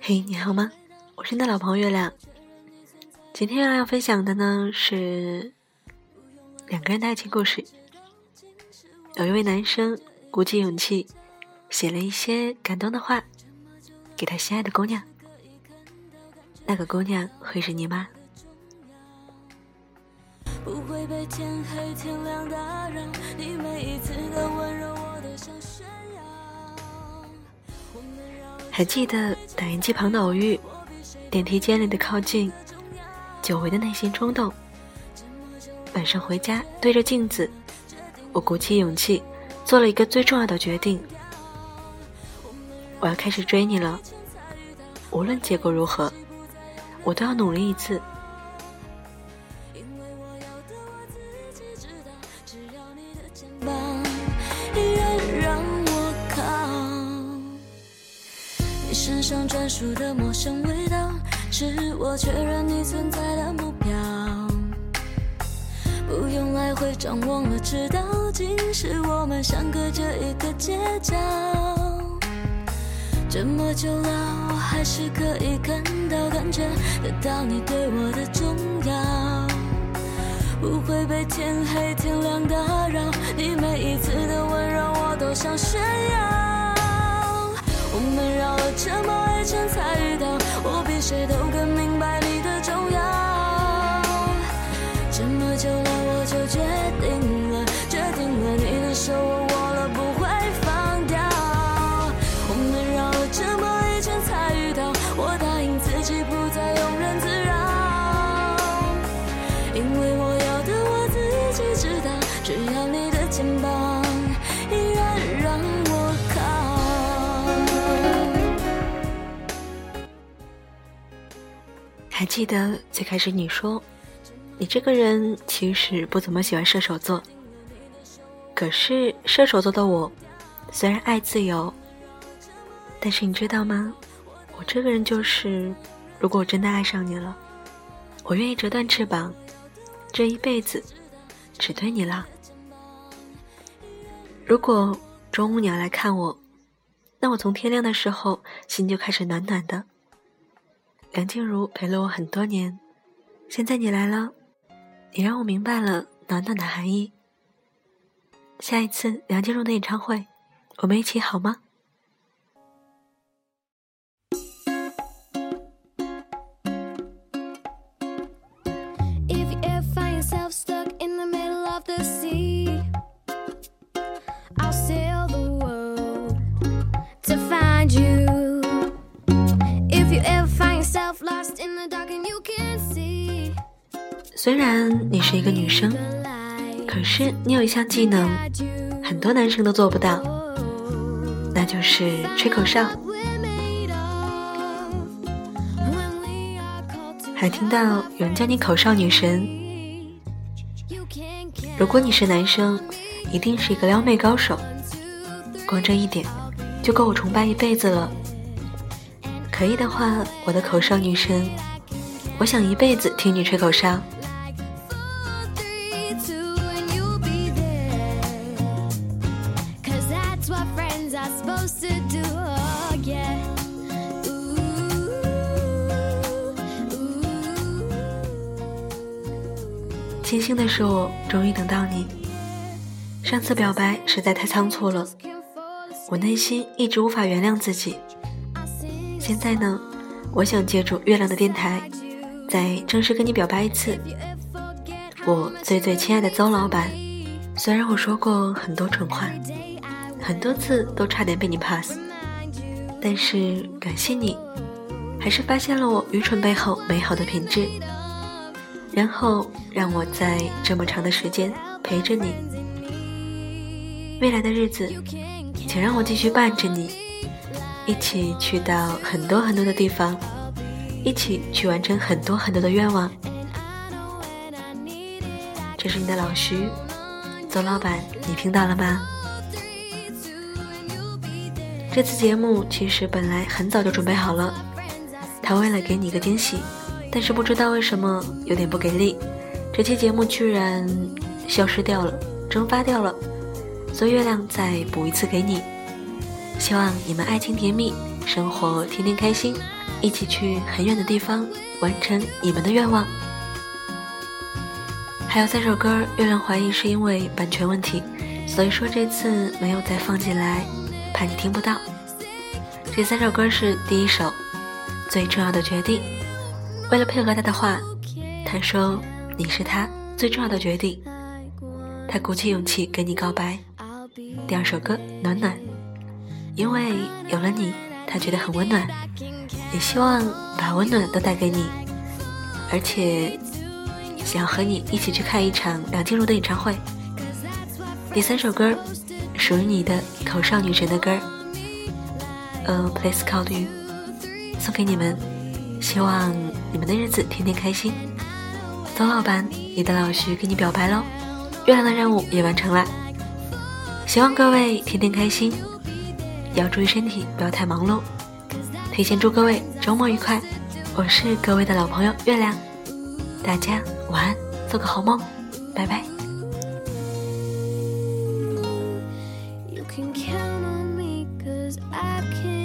嘿，你好吗？我是你的老朋友月亮。今天月亮要分享的呢是两个人的爱情故事。有一位男生鼓起勇气写了一些感动的话给他心爱的姑娘，那个姑娘会是你吗？还记得打印机旁的偶遇，电梯间里的靠近，久违的内心冲动。晚上回家对着镜子，我鼓起勇气做了一个最重要的决定：我要开始追你了。无论结果如何，我都要努力一次。身上专属的陌生味道，是我确认你存在的目标。不用来回张望了，知道即使我们相隔着一个街角。这么久了，我还是可以看到、感觉得到你对我的重要。不会被天黑天亮还记得最开始你说，你这个人其实不怎么喜欢射手座。可是射手座的我，虽然爱自由，但是你知道吗？我这个人就是，如果我真的爱上你了，我愿意折断翅膀，这一辈子只对你了。如果中午你要来看我，那我从天亮的时候心就开始暖暖的。梁静茹陪了我很多年，现在你来了，你让我明白了暖暖的含义。下一次梁静茹的演唱会，我们一起好吗？虽然你是一个女生，可是你有一项技能，很多男生都做不到，那就是吹口哨。还听到有人叫你口哨女神。如果你是男生，一定是一个撩妹高手，光这一点就够我崇拜一辈子了。可以的话，我的口哨女神，我想一辈子听你吹口哨。庆幸的是，我终于等到你。上次表白实在太仓促了，我内心一直无法原谅自己。现在呢，我想借助月亮的电台，再正式跟你表白一次。我最最亲爱的邹老板，虽然我说过很多蠢话，很多次都差点被你 pass，但是感谢你，还是发现了我愚蠢背后美好的品质。然后让我在这么长的时间陪着你，未来的日子，请让我继续伴着你，一起去到很多很多的地方，一起去完成很多很多的愿望。这是你的老徐，邹老板，你听到了吗？这次节目其实本来很早就准备好了，他为了给你一个惊喜。但是不知道为什么有点不给力，这期节目居然消失掉了，蒸发掉了，所以月亮再补一次给你，希望你们爱情甜蜜，生活天天开心，一起去很远的地方完成你们的愿望。还有三首歌，月亮怀疑是因为版权问题，所以说这次没有再放进来，怕你听不到。这三首歌是第一首《最重要的决定》，为了配合他的话，他说你是他最重要的决定，他鼓起勇气跟你告白。第二首歌《暖暖》，因为有了你，他觉得很温暖，也希望把温暖都带给你，而且想要和你一起去看一场梁静茹的演唱会。第三首歌，属于你的口哨女神的歌儿，呃，Please Call You，送给你们，希望你们的日子天天开心。邹老板，你的老徐跟你表白喽，月亮的任务也完成了。希望各位天天开心，要注意身体，不要太忙碌。提前祝各位周末愉快，我是各位的老朋友月亮，大家晚安，做个好梦，拜拜。cause I can't